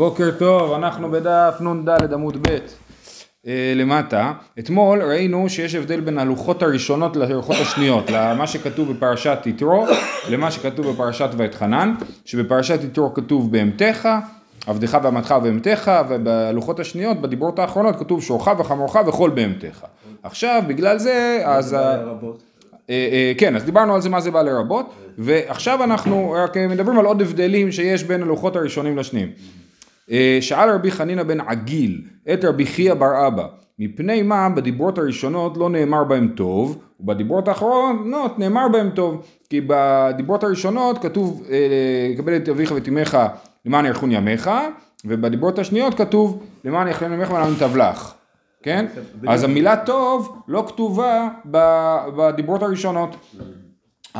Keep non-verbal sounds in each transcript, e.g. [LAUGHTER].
בוקר טוב, אנחנו בדף נ"ד עמוד ב' אה, למטה. אתמול ראינו שיש הבדל בין הלוחות הראשונות ללוחות השניות, למה שכתוב בפרשת יתרו למה שכתוב בפרשת ואתחנן, שבפרשת יתרו כתוב בהמתך, עבדך ואמתך ובהמתך, ובלוחות השניות, בדיברות האחרונות, כתוב שורך וחמורך וכל בהמתך. עכשיו, בגלל זה, אז... אה, אה, כן, אז דיברנו על זה מה זה בא לרבות, ועכשיו אנחנו רק מדברים על עוד הבדלים שיש בין הלוחות הראשונים לשניים. אה, שאל רבי חנינא בן עגיל את רבי חייא בר אבא מפני מה בדיברות הראשונות לא נאמר בהם טוב ובדיברות האחרונות נאמר בהם טוב כי בדיברות הראשונות כתוב אה, קבל את אביך ואת אמך למען ירחון ימיך ובדיברות השניות כתוב למען ירחון ימיך ולמען תבלח כן? אז המילה טוב לא כתובה בדיברות הראשונות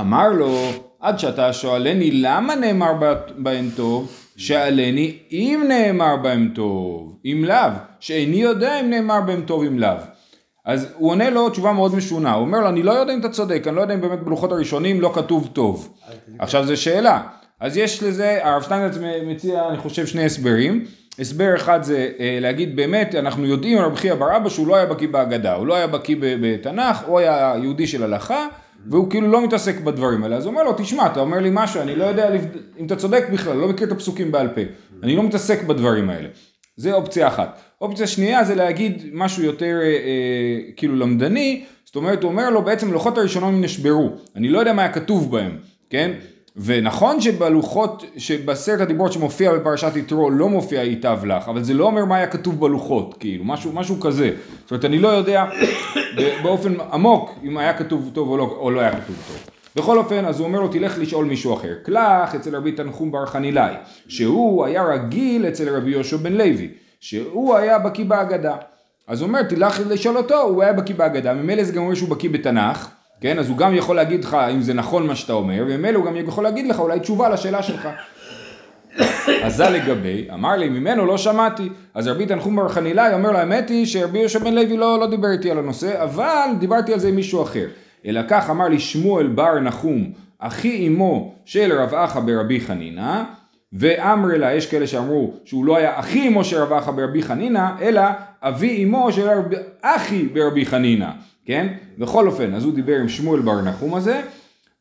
אמר לו, עד שאתה שואלני למה נאמר בהן טוב, שאלני אם נאמר בהם טוב, אם לאו, שאיני יודע אם נאמר בהם טוב אם לאו. אז הוא עונה לו תשובה מאוד משונה, הוא אומר לו אני לא יודע אם אתה צודק, אני לא יודע אם באמת בלוחות הראשונים לא כתוב טוב. עכשיו זו שאלה, אז יש לזה, הרב שטיינזרץ מציע אני חושב שני הסברים, הסבר אחד זה אה, להגיד באמת אנחנו יודעים על רבי חייא בר אבא שהוא לא היה בקיא בהגדה, הוא לא היה בקיא בתנ"ך, הוא היה יהודי של הלכה והוא כאילו לא מתעסק בדברים האלה, אז הוא אומר לו, תשמע, אתה אומר לי משהו, אני לא יודע אם אתה צודק בכלל, לא מכיר את הפסוקים בעל פה, אני לא מתעסק בדברים האלה. זה אופציה אחת. אופציה שנייה זה להגיד משהו יותר אה, אה, כאילו למדני, זאת אומרת, הוא אומר לו, בעצם לוחות הראשונים נשברו, אני לא יודע מה היה כתוב בהם, כן? ונכון שבלוחות, שבעשרת הדיברות שמופיע בפרשת יתרו לא מופיע ייטב לך, אבל זה לא אומר מה היה כתוב בלוחות, כאילו, משהו, משהו כזה. זאת אומרת, אני לא יודע [COUGHS] באופן עמוק אם היה כתוב טוב או לא, או לא היה כתוב טוב. בכל אופן, אז הוא אומר לו, תלך לשאול מישהו אחר. קלח אצל רבי תנחום בר חנילאי, שהוא היה רגיל אצל רבי יהושע בן לוי, שהוא היה בקיא בהגדה. אז הוא אומר, תלך לשאול אותו, הוא היה בקיא בהגדה, ממילא זה גם אומר שהוא בקיא בתנ"ך, כן? אז הוא גם יכול להגיד לך אם זה נכון מה שאתה אומר, וממילא הוא גם יכול להגיד לך אולי תשובה לשאלה שלך. אז זה לגבי, אמר לי ממנו לא שמעתי, אז רבי תנחום בר חנילאי אומר לו האמת היא שרבי יהושע בן לוי לא, לא דיבר איתי על הנושא, אבל דיברתי על זה עם מישהו אחר. אלא כך אמר לי שמואל בר נחום, אחי אמו של רב אחא ברבי חנינא, ואמרי לה, יש כאלה שאמרו שהוא לא היה אחי אמו של רב אחא ברבי חנינא, אלא אבי אמו של רב אחי ברבי חנינא, כן? בכל אופן, אז הוא דיבר עם שמואל בר נחום הזה,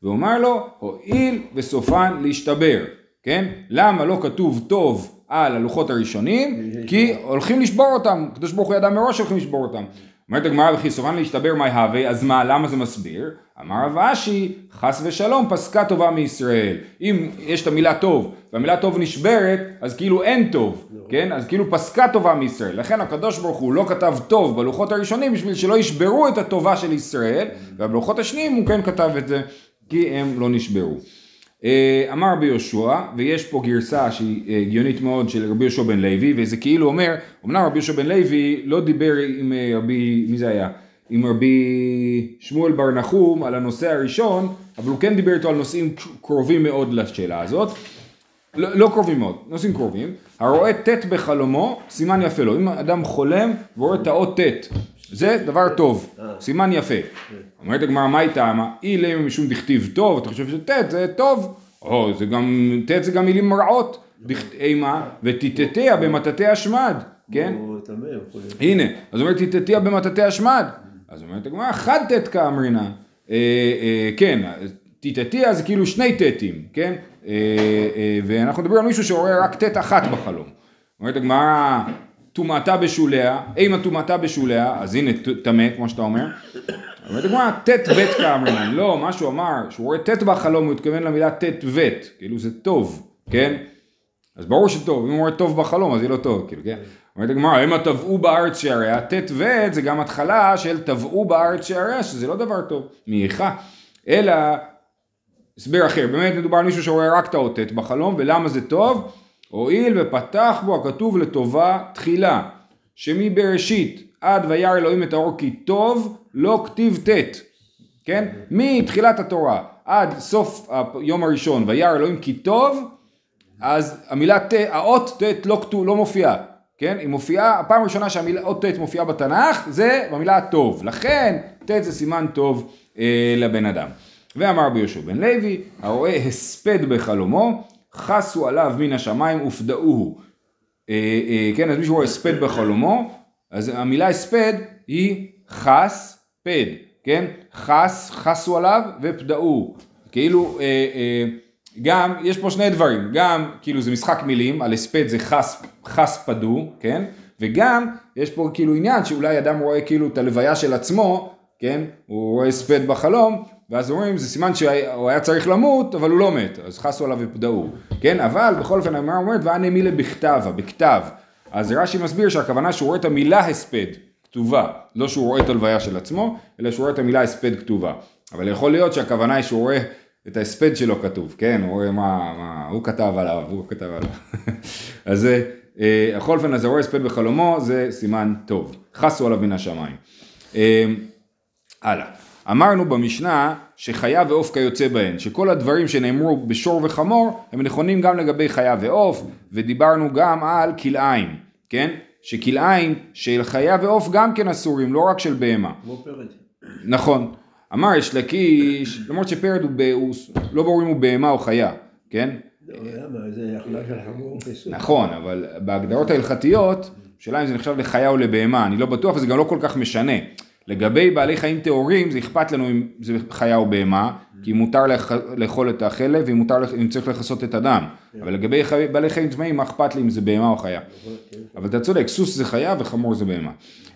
והוא אמר לו, הואיל וסופן להשתבר, כן? למה לא כתוב טוב על הלוחות הראשונים? כי הולכים לשבור אותם, הקדוש ברוך הוא ידע מראש שהולכים לשבור אותם. אומרת הגמרא וכי סופן להשתבר מה הווה, אז מה, למה זה מסביר? אמר רב אשי, חס ושלום, פסקה טובה מישראל. אם יש את המילה טוב, והמילה טוב נשברת, אז כאילו אין טוב, כן? אז כאילו פסקה טובה מישראל. לכן הקדוש ברוך הוא לא כתב טוב בלוחות הראשונים בשביל שלא ישברו את הטובה של ישראל, ובלוחות השניים הוא כן כתב את זה, כי הם לא נשברו. אה, אמר רבי יהושע, ויש פה גרסה שהיא אה, הגיונית מאוד של רבי יהושע בן לוי, וזה כאילו אומר, אמנם רבי יהושע בן לוי לא דיבר עם אה, רבי, מי זה היה? עם רבי שמואל בר נחום על הנושא הראשון, אבל הוא כן דיבר איתו על נושאים קרובים מאוד לשאלה הזאת. לא, לא קרובים מאוד, נושאים קרובים. הרואה ט' בחלומו, סימן יפה לו. אם אדם חולם ורואה את האות ט', זה דבר טוב, סימן יפה. אומרת הגמרא, מה היא טעמה? אי למה משום דכתיב טוב, אתה חושב שט' זה טוב. או, זה גם, ט' זה גם מילים רעות. אימה, ותיתתיה במטאטי השמד, כן? הנה, אז אומרת תיתתיה במטאטי השמד. אז אומרת הגמרא, חד ט' כאמרינא. אה, אה, כן, תיתתיה זה כאילו שני ט'ים, כן? אה, אה, ואנחנו מדברים על מישהו שרואה רק ט' אחת בחלום. אומרת הגמרא, טומאתה בשוליה, אימה טומאתה בשוליה, אז הנה טמא, כמו שאתה אומר. אומרת הגמרא, ט' ב' כאמרינא. לא, מה שהוא אמר, שהוא רואה ט' בחלום, הוא התכוון למילה ט' ב', כאילו זה טוב, כן? אז ברור שטוב, אם הוא רואה טוב בחלום אז יהיה לו טוב, כאילו, כן? אומרת הגמרא, אם טבעו בארץ שעריה, ט' ו' זה גם התחלה של טבעו בארץ שעריה, שזה לא דבר טוב, מאיכה, אלא הסבר אחר, באמת מדובר על מישהו שרואה רק את האות ט' בחלום, ולמה זה טוב? הואיל ופתח בו הכתוב לטובה תחילה, שמבראשית עד וירא אלוהים את האור כי טוב, לא כתיב ט', כן? מתחילת התורה עד סוף היום הראשון וירא אלוהים כי טוב, אז המילה ט', האות ט' לא, לא מופיעה, כן? היא מופיעה, הפעם הראשונה שהאות ט' מופיעה בתנ"ך זה במילה טוב, לכן ט' זה סימן טוב אה, לבן אדם. ואמר רבי יהושע בן לוי, הרואה הספד בחלומו, חסו עליו מן השמיים ופדאוהו. אה, אה, כן, אז מישהו רואה הספד בחלומו, אז המילה הספד היא חס פד, כן? חס, חסו עליו ופדאו. כאילו, אה, אה, גם, יש פה שני דברים, גם כאילו זה משחק מילים, על הספד זה חס, חס פדו, כן? וגם יש פה כאילו עניין שאולי אדם רואה כאילו את הלוויה של עצמו, כן? הוא רואה הספד בחלום, ואז אומרים זה סימן שהוא היה צריך למות אבל הוא לא מת, אז חסו עליו ופדאו, כן? אבל בכל אופן הגמרא אומרת ואנה מילה בכתבה, בכתב. אז רש"י מסביר שהכוונה שהוא רואה את המילה הספד כתובה, לא שהוא רואה את הלוויה של עצמו, אלא שהוא רואה את המילה הספד כתובה. אבל יכול להיות שהכוונה היא שהוא רואה את ההספד שלו כתוב, כן? הוא רואה מה, מה הוא כתב עליו, הוא כתב עליו. [LAUGHS] אז זה, אה, בכל אופן, אז רואה הספד בחלומו, זה סימן טוב. חסו עליו מן השמיים. אה, הלאה. אמרנו במשנה שחיה ועוף כיוצא בהן, שכל הדברים שנאמרו בשור וחמור הם נכונים גם לגבי חיה ועוף, ודיברנו גם על כלאיים, כן? שכלאיים של חיה ועוף גם כן אסורים, לא רק של בהמה. כמו פרד. נכון. אמר יש לקיש, למרות שפרד הוא, הוא לא ברור אם הוא בהמה או חיה, כן? לא. נכון, אבל בהגדרות ההלכתיות, השאלה אם זה נחשב לחיה או לבהמה, אני לא בטוח וזה גם לא כל כך משנה. לגבי בעלי חיים טהורים זה אכפת לנו אם זה חיה או בהמה, כי מותר לאכ- לאכול את החלב ואם מותר, אם צריך לכסות את הדם. אבל לגבי חי- בעלי חיים טמאים, מה אכפת לי אם זה בהמה או חיה? אבל אתה צודק, סוס זה חיה וחמור זה בהמה.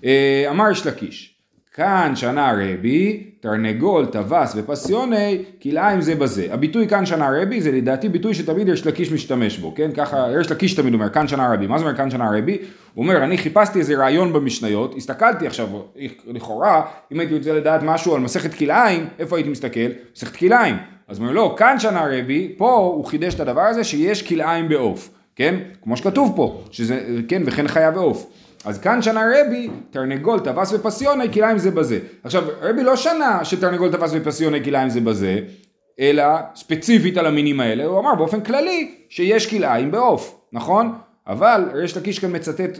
אה, אמר יש לקיש, כאן שנה רבי, תרנגול, טווס ופסיוני, כלאיים זה בזה. הביטוי כאן שנה רבי זה לדעתי ביטוי שתמיד יש לקיש משתמש בו, כן? ככה, יש לקיש תמיד אומר, כאן שנה רבי. מה זה אומר כאן שנה רבי? הוא אומר, אני חיפשתי איזה רעיון במשניות, הסתכלתי עכשיו, לכאורה, אם הייתי רוצה לדעת משהו על מסכת כלאיים, איפה הייתי מסתכל? מסכת כלאיים. אז אומר, לא, כאן שנה רבי, פה הוא חידש את הדבר הזה שיש כלאיים בעוף, כן? כמו שכתוב פה, שזה, כן, וכן חיה ועוף. אז כאן שנה רבי, תרנגול, טווס ופסיוני, כלאיים זה בזה. עכשיו, רבי לא שנה שתרנגול, טווס ופסיוני, כלאיים זה בזה, אלא ספציפית על המינים האלה, הוא אמר באופן כללי שיש כלאיים בעוף, נכון? אבל יש לקיש כאן מצטט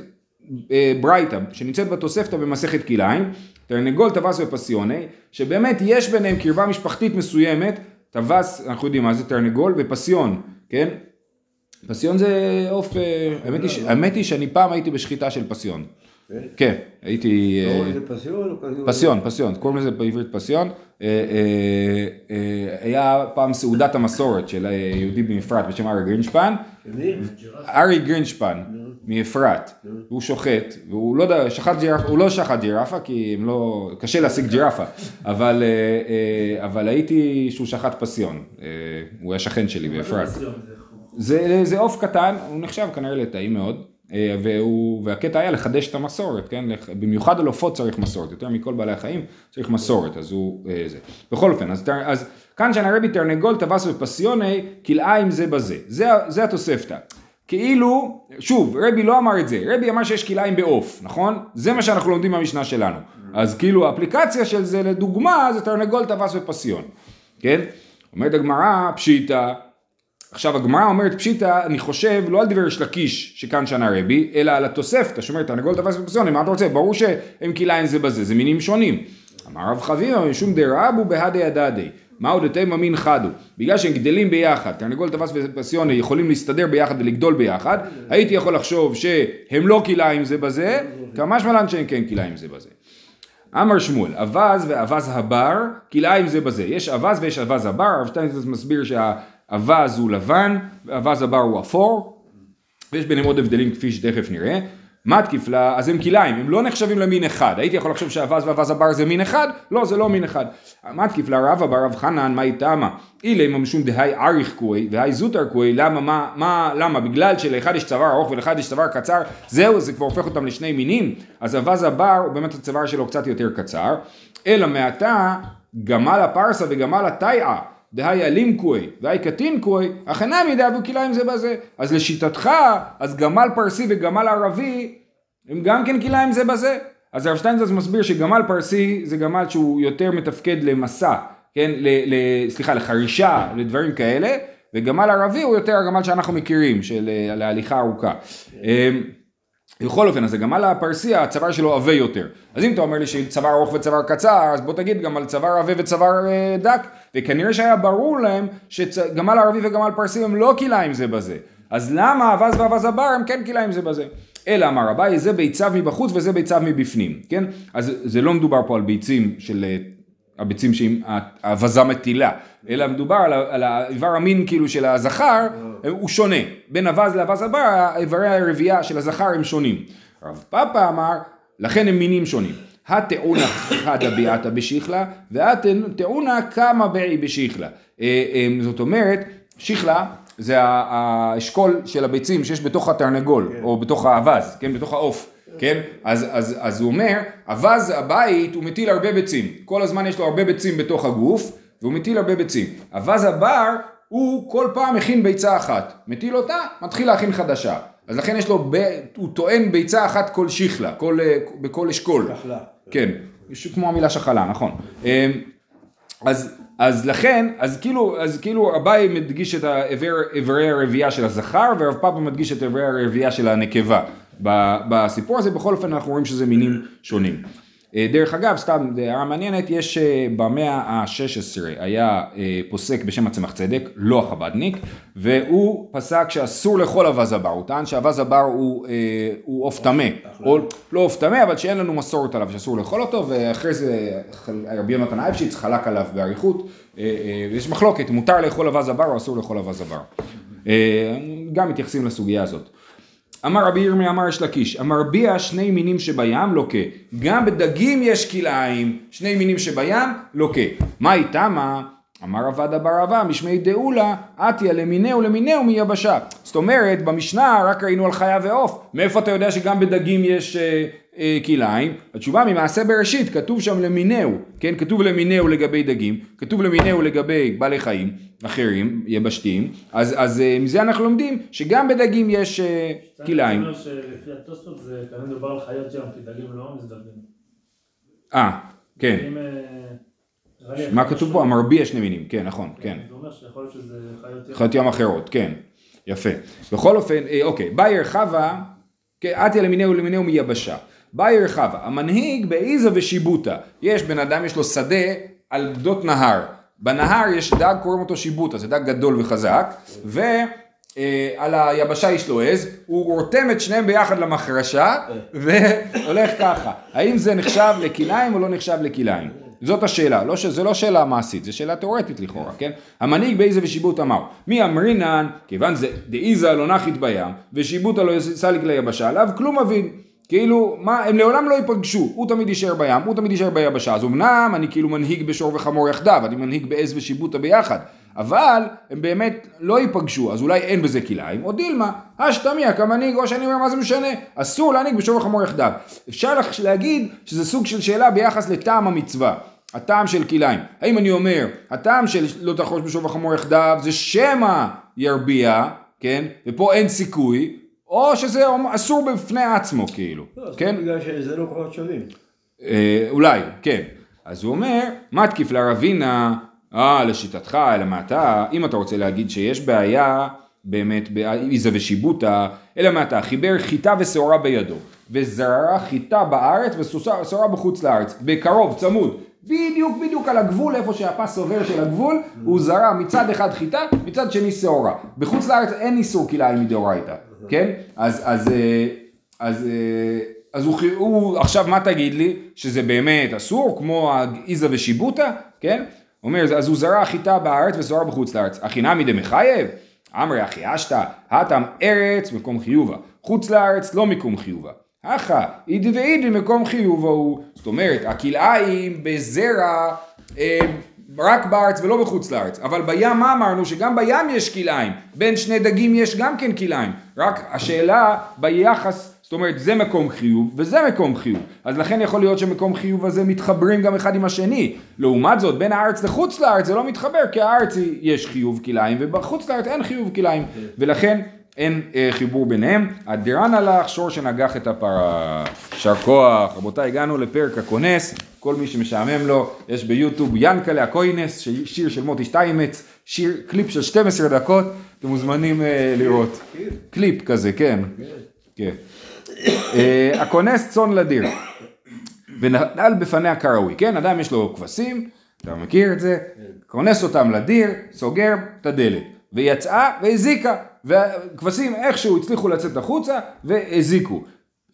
אה, ברייתא, שנמצאת בתוספתא במסכת כלאיים, תרנגול, טווס ופסיוני, שבאמת יש ביניהם קרבה משפחתית מסוימת, טווס, אנחנו יודעים מה זה תרנגול, ופסיון, כן? פסיון זה עוף, אה, האמת היא ש- האמת היא שאני פעם הייתי בשחיטה של פסיון. כן? כן, הייתי... אה, קוראים לזה פסיון או? פסיון, פסיון, קוראים לזה בעברית פסיון. אה, היה פעם סעודת המסורת של היהודי מאפרת בשם ארי גרינשפן. ארי גרינשפן מאפרת, הוא שוחט, והוא לא יודע, שחט ג'ירפה, הוא לא שחט ג'ירפה כי הם לא, קשה להשיג ג'ירפה, אבל, אבל הייתי שהוא שחט פסיון, הוא היה שכן שלי באפרת. זה, זה עוף קטן, הוא נחשב כנראה לטעים מאוד, אה, והוא, והקטע היה לחדש את המסורת, כן? במיוחד על עופות צריך מסורת, יותר מכל בעלי החיים צריך מסורת, אז הוא אה, זה. בכל אופן, אז, אז כאן שנה רבי תרנגול טווס ופסיוני, כלאיים זה בזה, זה, זה התוספתא. כאילו, שוב, רבי לא אמר את זה, רבי אמר שיש כלאיים בעוף, נכון? זה מה שאנחנו לומדים מהמשנה שלנו. אז כאילו האפליקציה של זה לדוגמה זה תרנגול טווס ופסיון, כן? אומרת הגמרא, פשיטא, עכשיו הגמרא אומרת פשיטא, אני חושב לא על דבר יש לקיש שכאן שנה רבי, אלא על התוספתא שאומרת תרנגול תפס ופסיוני, מה אתה רוצה? ברור שהם כלאיים זה בזה, זה מינים שונים. אמר רב חביבה משום דרבו בהדי הדדי, מהו דתימה מין חדו, בגלל שהם גדלים ביחד, תרנגול תפס ופסיוני יכולים להסתדר ביחד ולגדול ביחד, הייתי יכול לחשוב שהם לא כלאיים זה בזה, כמה שמלן שהם כן כלאיים זה בזה. אמר שמואל, אווז ואווז הבר, כלאיים זה בזה. יש אווז ויש אווז הבר, הרב שטיינזרץ מסביר שהאווז הוא לבן, ואווז הבר הוא אפור, ויש ביניהם עוד הבדלים כפי שתכף נראה. מתקיף לה, אז הם כלאיים, הם לא נחשבים למין אחד. הייתי יכול לחשוב שאווז ואווז הבר זה מין אחד? לא, זה לא מין אחד. מתקיף לה רבא בר רב חנן, מה איתמה? אילי ממשום דהי אריך קוי והי זוטר קוי, למה, מה, מה, למה? בגלל שלאחד יש צוואר ארוך ולאחד יש צוואר קצר, זהו, זה כבר הופך אותם לשני מינים. אז אווז הבר, הוא באמת הצוואר שלו קצת יותר קצר. אלא מעתה, גמל הפרסה וגמל התיאה. דהי אלים קוי והי קטין קוי, אך אינם ידעבו כלאיים זה בזה. אז לשיטתך, אז גמל פרסי וגמל ערבי, הם גם כן כלאיים זה בזה. אז הרב שטיינזרץ מסביר שגמל פרסי זה גמל שהוא יותר מתפקד למסע, כן, ל, ל, סליחה, לחרישה, לדברים כאלה, וגמל ערבי הוא יותר הגמל שאנחנו מכירים, של אה, להליכה ארוכה. אמ, בכל אופן, אז הגמל הפרסי, הצוואר שלו עבה יותר. אז אם אתה אומר לי שצוואר ארוך וצוואר קצר, אז בוא תגיד גם על צוואר עבה וצוואר אה, דק, וכנראה שהיה ברור להם שגמל ערבי וגמל פרסי הם לא כלאיים זה בזה. אז למה אבז ואבז הבר הם כן כלאיים זה בזה? אלא אמר אביי זה ביציו מבחוץ וזה ביציו מבפנים, כן? אז זה לא מדובר פה על ביצים של אה, הביצים שעם האבזה מטילה, אלא מדובר על, על האיבר המין כאילו של הזכר, הוא שונה. בין אבז לאבז הבר, איברי הרבייה של הזכר הם שונים. רב פאפא אמר, לכן הם מינים שונים. הטעונה חדא ביעתא בשיחלה, והטעונה קמא בעי בשיחלה. אה, אה, זאת אומרת, שיחלה זה האשכול של הביצים שיש בתוך התרנגול, או בתוך האבז, כן, בתוך העוף. כן? אז, אז, אז הוא אומר, אווז הבית הוא מטיל הרבה ביצים. כל הזמן יש לו הרבה ביצים בתוך הגוף, והוא מטיל הרבה ביצים. אווז הבר, הוא כל פעם מכין ביצה אחת. מטיל אותה, מתחיל להכין חדשה. אז לכן יש לו, ב... הוא טוען ביצה אחת כל שיחלה, כל, אה, בכל אשכול. שחלה. כן, יש- כמו המילה שחלה, נכון. אמ, אז, אז לכן, אז כאילו, אז כאילו אביי מדגיש את איברי הרבייה של הזכר, ורב פאפה מדגיש את איברי הרבייה של הנקבה. בסיפור הזה בכל אופן אנחנו רואים שזה מינים שונים. אה, דרך אגב, סתם הערה מעניינת, יש אה, במאה ה-16 היה אה, פוסק בשם הצמח צדק, לא החבדניק, והוא פסק שאסור לאכול אווז הבר, הוא טען שאווז הבר הוא אה, הוא עוף טמא, או לא עוף טמא, אבל שאין לנו מסורת עליו, שאסור לאכול אותו, ואחרי זה רבי יונתן אייבשיץ חלק עליו באריכות, אה, אה, ויש מחלוקת, מותר לאכול אווז הבר או אסור לאכול אווז הבר. אה, גם מתייחסים לסוגיה הזאת. אמר רבי ירמי אמר יש לקיש, המרביע שני מינים שבים לוקה, גם בדגים יש כלאיים, שני מינים שבים לוקה. מה איתמה? אמר עבד אבר אבה משמי דאולה, עטיה למינהו למינהו מיבשה. זאת אומרת, במשנה רק ראינו על חיה ועוף, מאיפה אתה יודע שגם בדגים יש אה, כלאיים? התשובה ממעשה בראשית, כתוב שם למינהו, כן? כתוב למינהו לגבי דגים, כתוב למינהו לגבי בעלי חיים אחרים, יבשתיים, אז, אז אה, מזה אנחנו לומדים שגם בדגים יש אה, כלאיים. אני אומר שלפי התוספות זה כנראה מדובר על חיות ים, כי דגים לא מזדרגים. אה, כן. אה, מה כתוב פה? המרביע שני מינים, כן, נכון, כן. זה אומר שיכול להיות שזה חיות ים. אחרות, כן. יפה. בכל אופן, אה, אוקיי, באי רחבה, כן, עטיה למינהו למינהו מיבשה. באי רחבה, המנהיג באיזה ושיבוטה. יש בן אדם, יש לו שדה על גדות נהר. בנהר יש דג, קוראים אותו שיבוטה, זה דג גדול וחזק, ועל היבשה יש לו עז, הוא רותם את שניהם ביחד למחרשה, והולך ככה. האם זה נחשב לכלאיים או לא נחשב לכלאיים? זאת השאלה, לא, ש- זה לא שאלה מעשית, זו שאלה תיאורטית לכאורה, כן? המנהיג באיזה ושיבוט אמר, מי אמרינן, כיוון זה דאיזה לא נחית בים, ושיבוטה לא סליק ליבשה, עליו כלום מבין. כאילו, מה, הם לעולם לא ייפגשו, הוא תמיד יישאר בים, הוא תמיד יישאר ביבשה, אז אמנם אני כאילו מנהיג בשור וחמור יחדיו, אני מנהיג בעז ושיבוטה ביחד, אבל הם באמת לא ייפגשו, אז אולי אין בזה כלאיים, או דילמה, אשתמיה כמנהיג, או שאני אומר מה זה משנה, אסור להנהיג בשור וחמור יחדיו. אפשר להגיד שזה סוג של שאלה ביחס לטעם המצווה. הטעם של כלאיים. האם אני אומר, הטעם של לא תחרוש בשור וחמור יחדיו זה שמא ירביע, כן? ופה אין סיכוי, או שזה אסור בפני עצמו כאילו, לא, כן? כן? בגלל שזה לא כוחות שווים. אה, אולי, כן. אז הוא אומר, מתקיף לרבינה, אה, לשיטתך, אלא מה אתה, אם אתה רוצה להגיד שיש בעיה, באמת, באיזה ושיבוטה, אלא מה אתה, חיבר חיטה ושעורה בידו, וזרע חיטה בארץ ושעורה בחוץ לארץ, בקרוב, צמוד, בדיוק בדיוק על הגבול, איפה שהפס עובר של הגבול, הוא זרע מצד אחד חיטה, מצד שני שעורה. בחוץ לארץ אין איסור כלאיים מדאורייתא, כן? אז, אז, אה, אז, אה, אז הוא, הוא, עכשיו מה תגיד לי? שזה באמת אסור, כמו האיזה ושיבוטה, כן? הוא אומר, אז הוא זרע חיטה בארץ ושעורה בחוץ לארץ. הכי נמי דמחייב? אמרי אחי אשתא, הטם ארץ מקום חיובה, חוץ לארץ לא מקום חיובה. אחא, אידי ואידי מקום חיובה הוא. זאת אומרת, הכלאיים בזרע אה, רק בארץ ולא בחוץ לארץ. אבל בים מה אמרנו? שגם בים יש כלאיים. בין שני דגים יש גם כן כלאיים. רק השאלה ביחס, זאת אומרת זה מקום חיוב וזה מקום חיוב. אז לכן יכול להיות שמקום חיוב הזה מתחברים גם אחד עם השני. לעומת זאת, בין הארץ לחוץ לארץ זה לא מתחבר, כי הארץ יש חיוב כלאיים ובחוץ לארץ אין חיוב כלאיים. ולכן אין אה, חיבור ביניהם. הדרן הלך, שור שנגח את הפרה. יישר כוח. רבותיי, הגענו לפרק הכונס. כל מי שמשעמם לו, יש ביוטיוב ינקלה הכוינס, שיר של מוטי שטיינמץ, שיר, קליפ של 12 דקות, אתם מוזמנים אה, לראות. קליפ כזה, כן. כן. אה, הכונס צאן לדיר. ונעל בפניה כראוי, כן? אדם יש לו כבשים, אתה מכיר את זה, כונס אותם לדיר, סוגר את הדלת, ויצאה והזיקה, והכבשים איכשהו הצליחו לצאת החוצה והזיקו.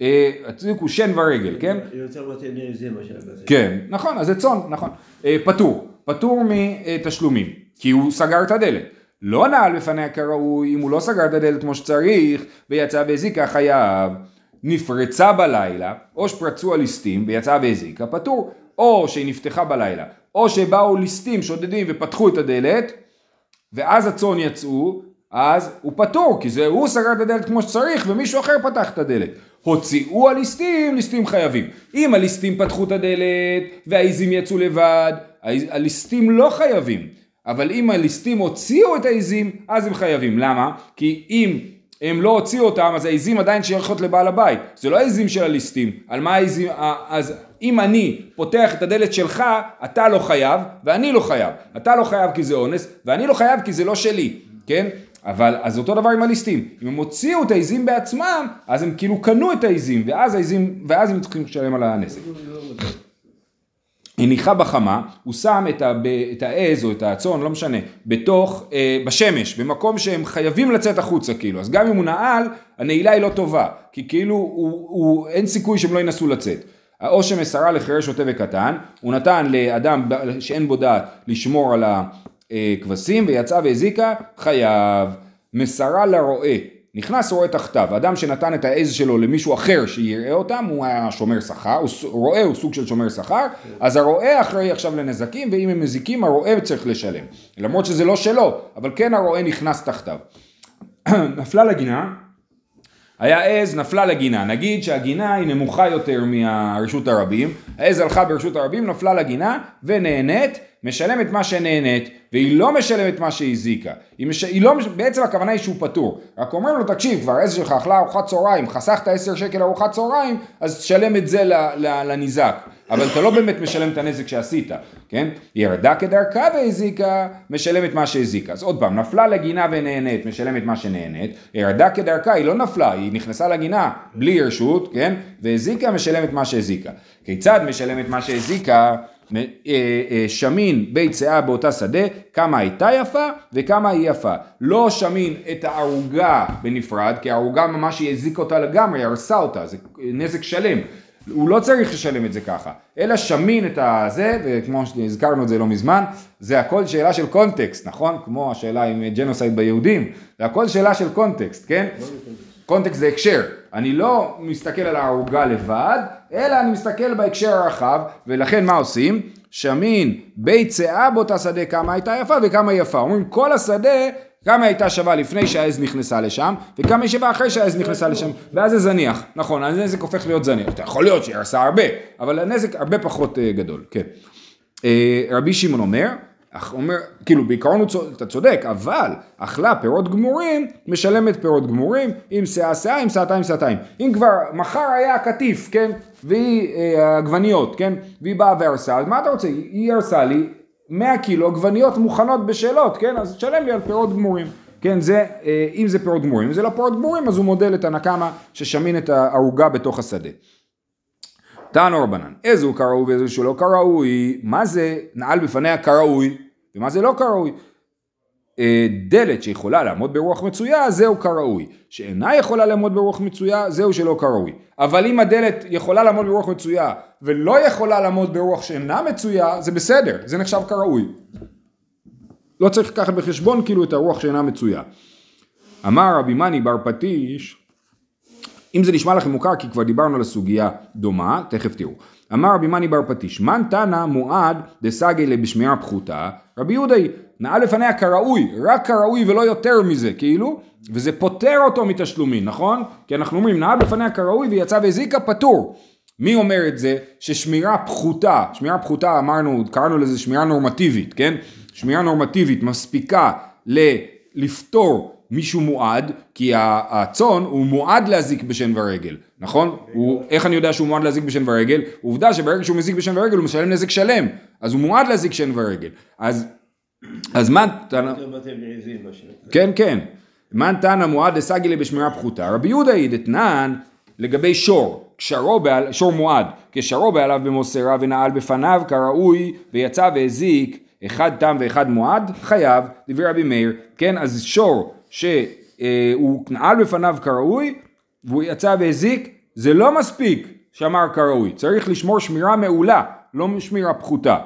אה, הצדיקו שן ורגל, כן? יותר מתאים זה מה בזה. כן, נכון, אז זה צאן, נכון. אה, פטור, פטור מתשלומים, כי הוא סגר את הדלת. לא נעל בפניה כראוי, אם הוא לא סגר את הדלת כמו שצריך, ויצא והזיקה חייב. נפרצה בלילה, או שפרצו הליסטים ויצאה והזיקה, פטור. או שהיא נפתחה בלילה, או שבאו ליסטים שודדים ופתחו את הדלת, ואז הצאן יצאו, אז הוא פטור, כי זה הוא סגר את הדלת כמו שצריך ומישהו אחר פתח את הדלת. הוציאו הליסטים, ליסטים חייבים. אם הליסטים פתחו את הדלת והעיזים יצאו לבד, הליסטים לא חייבים. אבל אם הליסטים הוציאו את העיזים, אז הם חייבים. למה? כי אם הם לא הוציאו אותם, אז העיזים עדיין שייכות לבעל הבית. זה לא העיזים של הליסטים. על מה העיזים... אז אם אני פותח את הדלת שלך, אתה לא חייב, ואני לא חייב. אתה לא חייב כי זה אונס, ואני לא חייב כי זה לא שלי, כן? אבל אז אותו דבר עם הליסטים, אם הם הוציאו את העיזים בעצמם, אז הם כאילו קנו את העיזים, ואז העיזים, ואז הם צריכים לשלם על הנזק. הניחה בחמה, הוא שם את, ה, ב, את העז או את הצאן, לא משנה, בתוך, אה, בשמש, במקום שהם חייבים לצאת החוצה כאילו, אז גם אם הוא נעל, הנעילה היא לא טובה, כי כאילו הוא, הוא, אין סיכוי שהם לא ינסו לצאת. או שמסרה לחירש שוטה וקטן, הוא נתן לאדם שאין בו דעת לשמור על הכבשים ויצא והזיקה, חייב. מסרה לרועה, נכנס רועה תחתיו, אדם שנתן את העז שלו למישהו אחר שיראה אותם, הוא היה שומר שכר, רועה הוא סוג של שומר שכר, אז הרועה אחראי עכשיו לנזקים, ואם הם מזיקים הרועה צריך לשלם. למרות שזה לא שלו, אבל כן הרועה נכנס תחתיו. [CLEARS THROAT] נפלה לגינה, היה עז, נפלה לגינה, נגיד שהגינה היא נמוכה יותר מהרשות הרבים, העז הלכה ברשות הרבים, נפלה לגינה ונהנית, משלמת מה שנהנית, והיא לא משלמת מה שהזיקה. היא, מש... היא לא, מש- בעצם הכוונה היא שהוא פטור. רק אומרים לו, תקשיב, כבר העז שלך אכלה ארוחת צהריים, חסכת 10 שקל ארוחת צהריים, אז תשלם את זה. לניזק. אבל אתה לא באמת משלם את הנזק שעשית, כן? ירדה כדרכה והזיקה, משלמת מה שהזיקה. אז עוד פעם, נפלה לגינה ונהנית, משלמת מה שנהנית, ירדה כדרכה, היא לא נפלה, היא נכנסה לגינה בלי רשות, כן? והזיקה, משלמת מה שהזיקה. כיצד משלמת מה שהזיקה? אה, אה, שמין בית שאה באותה שדה, כמה הייתה יפה וכמה היא יפה. לא שמין את הערוגה בנפרד, כי הערוגה ממש היא הזיקה אותה לגמרי, היא הרסה אותה, זה נזק שלם. הוא לא צריך לשלם את זה ככה, אלא שמין את הזה, וכמו שהזכרנו את זה לא מזמן, זה הכל שאלה של קונטקסט, נכון? כמו השאלה עם ג'נוסייד ביהודים, זה הכל שאלה של קונטקסט, כן? קונטקסט זה הקשר, אני לא מסתכל על הערוגה לבד, אלא אני מסתכל בהקשר הרחב, ולכן מה עושים? שמין בית שאה באותה שדה כמה הייתה יפה וכמה יפה, אומרים כל השדה כמה הייתה שווה לפני שהעז נכנסה לשם, וכמה היא שווה אחרי שהעז נכנסה לשם, ואז זה זניח, נכון, הנזק הופך להיות זניח, אתה יכול להיות שהיא הרסה הרבה, אבל הנזק הרבה פחות אה, גדול, כן. אה, רבי שמעון אומר, אומר, כאילו בעיקרון הוא אתה צודק, אבל אכלה פירות גמורים, משלמת פירות גמורים, עם שאה שאה, עם שעתיים שעתיים. אם כבר מחר היה קטיף, כן, והיא אה, עגבניות, כן, והיא באה והרסה, אז מה אתה רוצה? היא הרסה לי 100 קילו עגבניות מוכנות בשאלות, כן, אז תשלם לי על פירות גמורים. כן, זה, אה, אם זה פירות גמורים, אם זה לא פירות גמורים, אז הוא מודל את הנקמה ששמין את הערוגה בתוך השדה. תענו רבנן, איזו כראוי ואיזו שלא כראוי, מה זה נעל בפניה כראוי, ומה זה לא כראוי? אה, דלת שיכולה לעמוד ברוח מצויה, זהו כראוי. שאינה יכולה לעמוד ברוח מצויה, זהו שלא כראוי. אבל אם הדלת יכולה לעמוד ברוח מצויה, ולא יכולה לעמוד ברוח שאינה מצויה, זה בסדר, זה נחשב כראוי. לא צריך לקחת בחשבון כאילו את הרוח שאינה מצויה. אמר רבי מני בר פטיש, אם זה נשמע לכם מוכר, כי כבר דיברנו על הסוגיה דומה, תכף תראו. אמר רבי מני בר פטיש, מן תנא מועד דסגי לבשמיעה פחותה, רבי יהודה היא, נעל לפניה כראוי, רק כראוי ולא יותר מזה, כאילו, וזה פוטר אותו מתשלומים, נכון? כי אנחנו אומרים, נעל בפניה כראוי ויצא והזיקה, פטור. מי אומר את זה? ששמירה פחותה, שמירה פחותה אמרנו, קראנו לזה שמירה נורמטיבית, כן? שמירה נורמטיבית מספיקה ל... לפטור מישהו מועד, כי הצאן הוא מועד להזיק בשן ורגל, נכון? הוא, איך אני יודע שהוא מועד להזיק בשן ורגל? עובדה שברגע שהוא מזיק בשן ורגל הוא משלם נזק שלם, אז הוא מועד להזיק שן ורגל. אז, אז מה. כן, כן. מן תנא מועד לסגילי בשמירה פחותה. רבי יהודה היא דתנן לגבי שור, קשרו בעל, שור מועד, כשרו בעליו במוסרה ונעל בפניו כראוי ויצא והזיק אחד תם ואחד מועד, חייב, דברי רבי מאיר, כן, אז שור אה, הוא נעל בפניו כראוי והוא יצא והזיק, זה לא מספיק שמר כראוי, צריך לשמור שמירה מעולה, לא שמירה פחותה.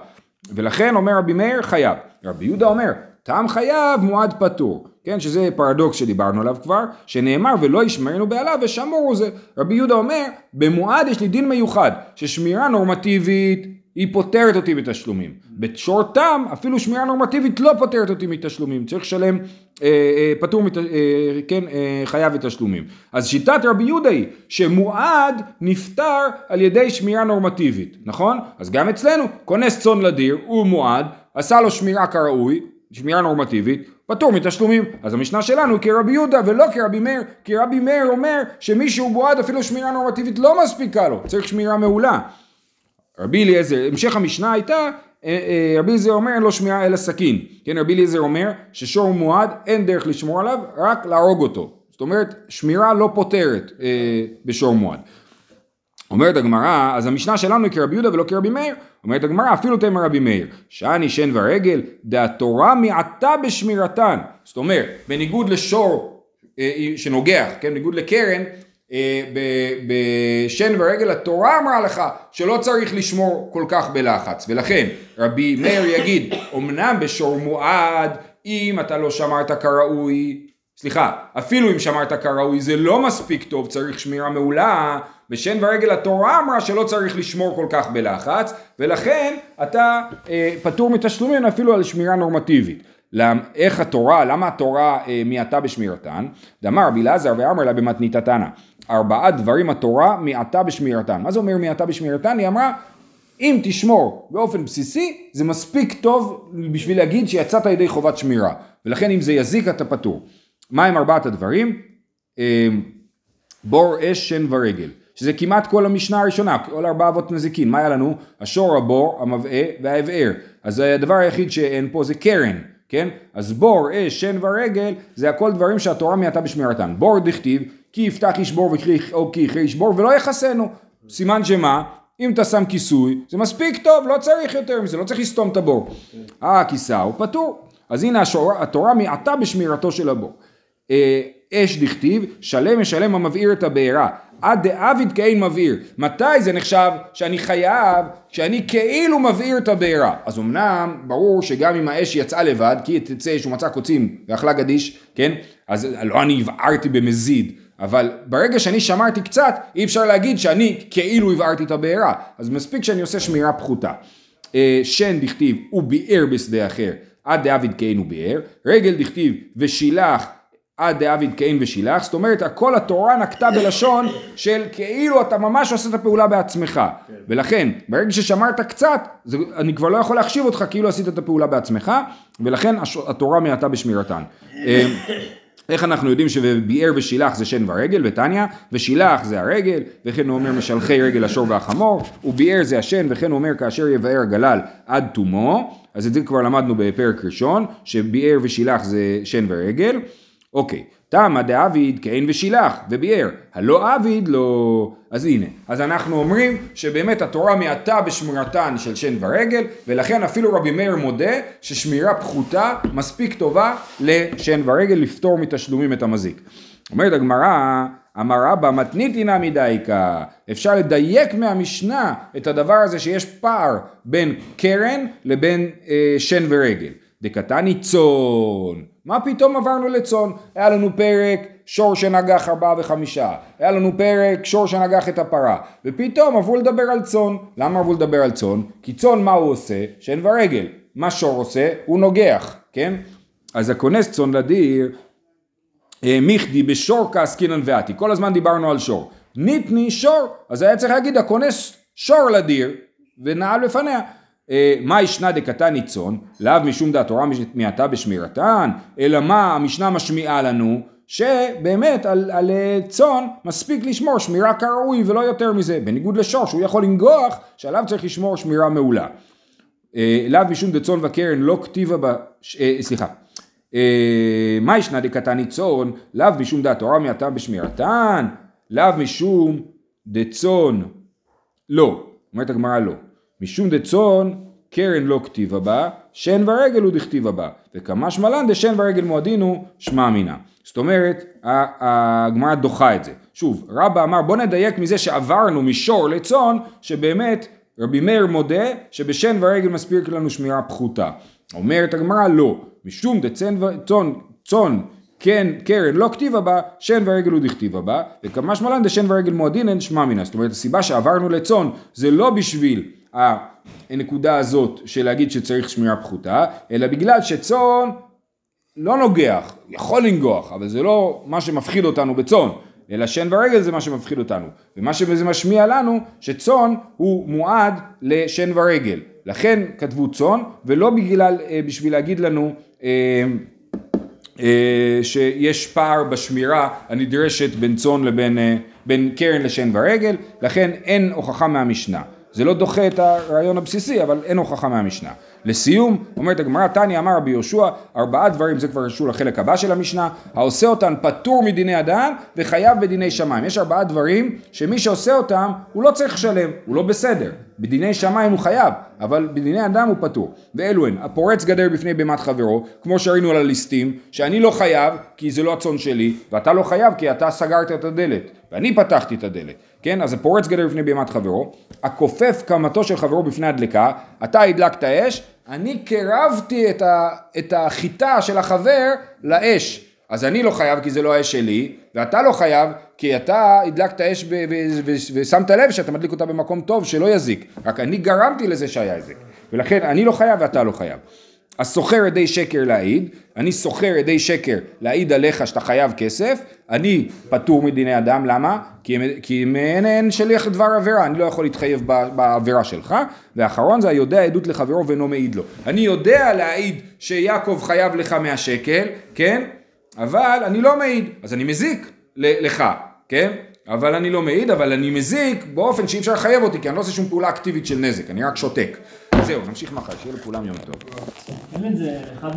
ולכן אומר רבי מאיר חייב. רבי יהודה אומר, טעם חייב מועד פטור. כן, שזה פרדוקס שדיברנו עליו כבר, שנאמר ולא ישמרנו בעליו ושמור הוא זה. רבי יהודה אומר, במועד יש לי דין מיוחד, ששמירה נורמטיבית היא פוטרת אותי מתשלומים. בשור תם, אפילו שמירה נורמטיבית לא פוטרת אותי מתשלומים, צריך לשלם אה, אה, פטור, מת, אה, כן, אה, חייב בתשלומים. אז שיטת רבי יהודה היא שמועד נפטר על ידי שמירה נורמטיבית, נכון? אז גם אצלנו, כונס צאן לדיר, הוא מועד, עשה לו שמירה כראוי, שמירה נורמטיבית, פטור מתשלומים. אז המשנה שלנו היא כרבי יהודה ולא כרבי מאיר, כי רבי מאיר אומר שמי שהוא מועד אפילו שמירה נורמטיבית לא מספיקה לו, צריך שמירה מעולה. רבי אליעזר, המשך המשנה הייתה, אה, אה, רבי אליעזר אומר אין לו שמירה אלא סכין, כן רבי אליעזר אומר ששור מועד אין דרך לשמור עליו רק להרוג אותו, זאת אומרת שמירה לא פותרת אה, בשור מועד. אומרת הגמרא, אז המשנה שלנו היא כרבי יהודה ולא כרבי מאיר, אומרת הגמרא אפילו תמר רבי מאיר, שאני שן ורגל, דהתורה מעטה בשמירתן, זאת אומרת בניגוד לשור שנוגח, כן, בניגוד לקרן, אה, בשן ורגל התורה אמרה לך שלא צריך לשמור כל כך בלחץ. ולכן רבי מאיר יגיד אמנם בשור מועד אם אתה לא שמרת כראוי סליחה אפילו אם שמרת כראוי זה לא מספיק טוב צריך שמירה מעולה. בשן ורגל התורה אמרה שלא צריך לשמור כל כך בלחץ ולכן אתה אה, פטור מתשלומים אפילו על שמירה נורמטיבית. איך התורה, למה התורה אה, מיעטה בשמירתן? דאמר רבי אלעזר ואמר לה במתניתתנא ארבעה דברים התורה מיעטה בשמירתן. מה זה אומר מיעטה בשמירתן? היא אמרה אם תשמור באופן בסיסי זה מספיק טוב בשביל להגיד שיצאת ידי חובת שמירה ולכן אם זה יזיק אתה פטור. מה הם ארבעת הדברים? אה, בור אש שן ורגל שזה כמעט כל המשנה הראשונה, כל ארבעה אבות נזיקין, מה היה לנו? השור, הבור, המבעה והאבער. אז הדבר היחיד שאין פה זה קרן, כן? אז בור, אש, שן ורגל, זה הכל דברים שהתורה מיעטה בשמירתן. בור דכתיב, כי יפתח ישבור או כי ישבור ולא יחסנו. סימן שמה? אם אתה שם כיסוי, זה מספיק טוב, לא צריך יותר מזה, לא צריך לסתום את הבור. אה, הכיסה הוא פטור. אז הנה השור, התורה מיעטה בשמירתו של הבור. אה, אש דכתיב, שלם משלם המבעיר את הבעירה. עד דאביד כאין מבעיר. מתי זה נחשב שאני חייב, שאני כאילו מבעיר את הבעירה? אז אמנם ברור שגם אם האש יצאה לבד, כי תצא שהוא מצא קוצים ואכלה גדיש, כן? אז לא אני הבערתי במזיד. אבל ברגע שאני שמרתי קצת, אי אפשר להגיד שאני כאילו הבערתי את הבעירה. אז מספיק שאני עושה שמירה פחותה. אה, שן דכתיב הוא ביער בשדה אחר, עד דאביד כאין הוא ביער. רגל דכתיב ושילח עד דאביד קין ושילח, זאת אומרת הכל התורה נקטה בלשון של כאילו אתה ממש עושה את הפעולה בעצמך, כן. ולכן ברגע ששמרת קצת, זה, אני כבר לא יכול להחשיב אותך כאילו עשית את הפעולה בעצמך, ולכן התורה מעטה בשמירתן. איך אנחנו יודעים שביער ושילח זה שן ורגל ותניא, ושילח זה הרגל, וכן הוא אומר משלחי רגל השור והחמור, וביער זה השן, וכן הוא אומר כאשר יבער הגלל עד תומו, אז את זה כבר למדנו בפרק ראשון, שביער ושילח זה שן ורגל. אוקיי, תמה דאביד כאין ושילח וביער, הלא אביד לא... אז הנה, אז אנחנו אומרים שבאמת התורה מעטה בשמירתן של שן ורגל, ולכן אפילו רבי מאיר מודה ששמירה פחותה מספיק טובה לשן ורגל לפתור מתשלומים את המזיק. אומרת הגמרא, אמר רבא מתנית אינה מדייקה, אפשר לדייק מהמשנה את הדבר הזה שיש פער בין קרן לבין אה, שן ורגל. דקתני צאן מה פתאום עברנו לצאן? היה לנו פרק שור שנגח ארבעה וחמישה, היה לנו פרק שור שנגח את הפרה, ופתאום עברו לדבר על צאן. למה עברו לדבר על צאן? כי צאן מה הוא עושה? שן ורגל. מה שור עושה? הוא נוגח, כן? אז הכונס צאן לדיר, אה, מיכדי בשור כעסקינן ואתי. כל הזמן דיברנו על שור. ניתני שור, אז היה צריך להגיד הכונס שור לדיר, ונעל בפניה. אה, מה ישנה דקתני צאן, לאו משום דעת תורה מעתה בשמירתן, אלא מה המשנה משמיעה לנו, שבאמת על, על אה, צאן מספיק לשמור שמירה כראוי ולא יותר מזה, בניגוד לשור שהוא יכול לנגוח, שעליו צריך לשמור שמירה מעולה. אה, לאו משום דצאן וקרן לא כתיבה ב... סליחה. מה ישנה דקתני צאן, לאו משום דעת תורה מעתה בשמירתן, לאו משום דצאן, לא, אומרת הגמרא לא. משום דצאן קרן לא כתיבה בה, שן ורגל הוא דכתיבה בה, וכמה שמלן דשן ורגל מועדין הוא שמע אמינא. זאת אומרת, הגמרא דוחה את זה. שוב, רבא אמר בוא נדייק מזה שעברנו משור לצאן, שבאמת רבי מאיר מודה שבשן ורגל מספיק לנו שמירה פחותה. אומרת הגמרא לא, משום דצאן וצאן, צאן כן, קרן לא כתיבה בה, שן ורגל הוא דכתיבה בה, וכמה שמלן דשן ורגל מועדין אין שמע מינא. זאת אומרת, הסיבה שעברנו לצאן זה לא בשביל הנקודה הזאת של להגיד שצריך שמירה פחותה, אלא בגלל שצאן לא נוגח, יכול לנגוח, אבל זה לא מה שמפחיד אותנו בצאן, אלא שן ורגל זה מה שמפחיד אותנו. ומה שזה משמיע לנו, שצאן הוא מועד לשן ורגל. לכן כתבו צאן, ולא בגלל, אה, בשביל להגיד לנו אה, אה, שיש פער בשמירה הנדרשת בין צאן לבין בין קרן לשן ורגל, לכן אין הוכחה מהמשנה. זה לא דוחה את הרעיון הבסיסי, אבל אין הוכחה מהמשנה. לסיום, אומרת הגמרא, תניא אמר רבי יהושע, ארבעה דברים, זה כבר קשור לחלק הבא של המשנה, העושה אותן פטור מדיני אדם וחייב בדיני שמיים. יש ארבעה דברים שמי שעושה אותם, הוא לא צריך לשלם, הוא לא בסדר. בדיני שמיים הוא חייב, אבל בדיני אדם הוא פטור. ואלו הן, הפורץ גדר בפני בהמת חברו, כמו שראינו על הליסטים, שאני לא חייב, כי זה לא הצאן שלי, ואתה לא חייב כי אתה סגרת את הדלת, ואני פתחתי את הדלת. כן? אז הפורץ גדר בפני בהמת חברו, הכופף קמתו של חברו בפני הדלקה, אתה הדלקת אש, אני קירבתי את, ה, את החיטה של החבר לאש. אז אני לא חייב כי זה לא האש שלי, ואתה לא חייב כי אתה הדלקת אש ושמת לב שאתה מדליק אותה במקום טוב שלא יזיק. רק אני גרמתי לזה שהיה יזיק. ולכן אני לא חייב ואתה לא חייב. הסוחר עדי שקר להעיד, אני סוחר עדי שקר להעיד עליך שאתה חייב כסף, אני פטור מדיני אדם, למה? כי, כי מעין אין שליח דבר עבירה, אני לא יכול להתחייב בעבירה שלך, ואחרון זה היודע עדות לחברו ואינו מעיד לו. אני יודע להעיד שיעקב חייב לך 100 שקל, כן? אבל אני לא מעיד, אז אני מזיק לך, כן? אבל אני לא מעיד, אבל אני מזיק באופן שאי אפשר לחייב אותי, כי אני לא עושה שום פעולה אקטיבית של נזק, אני רק שותק. זהו, נמשיך מחר, שיהיה לכולם יום טוב.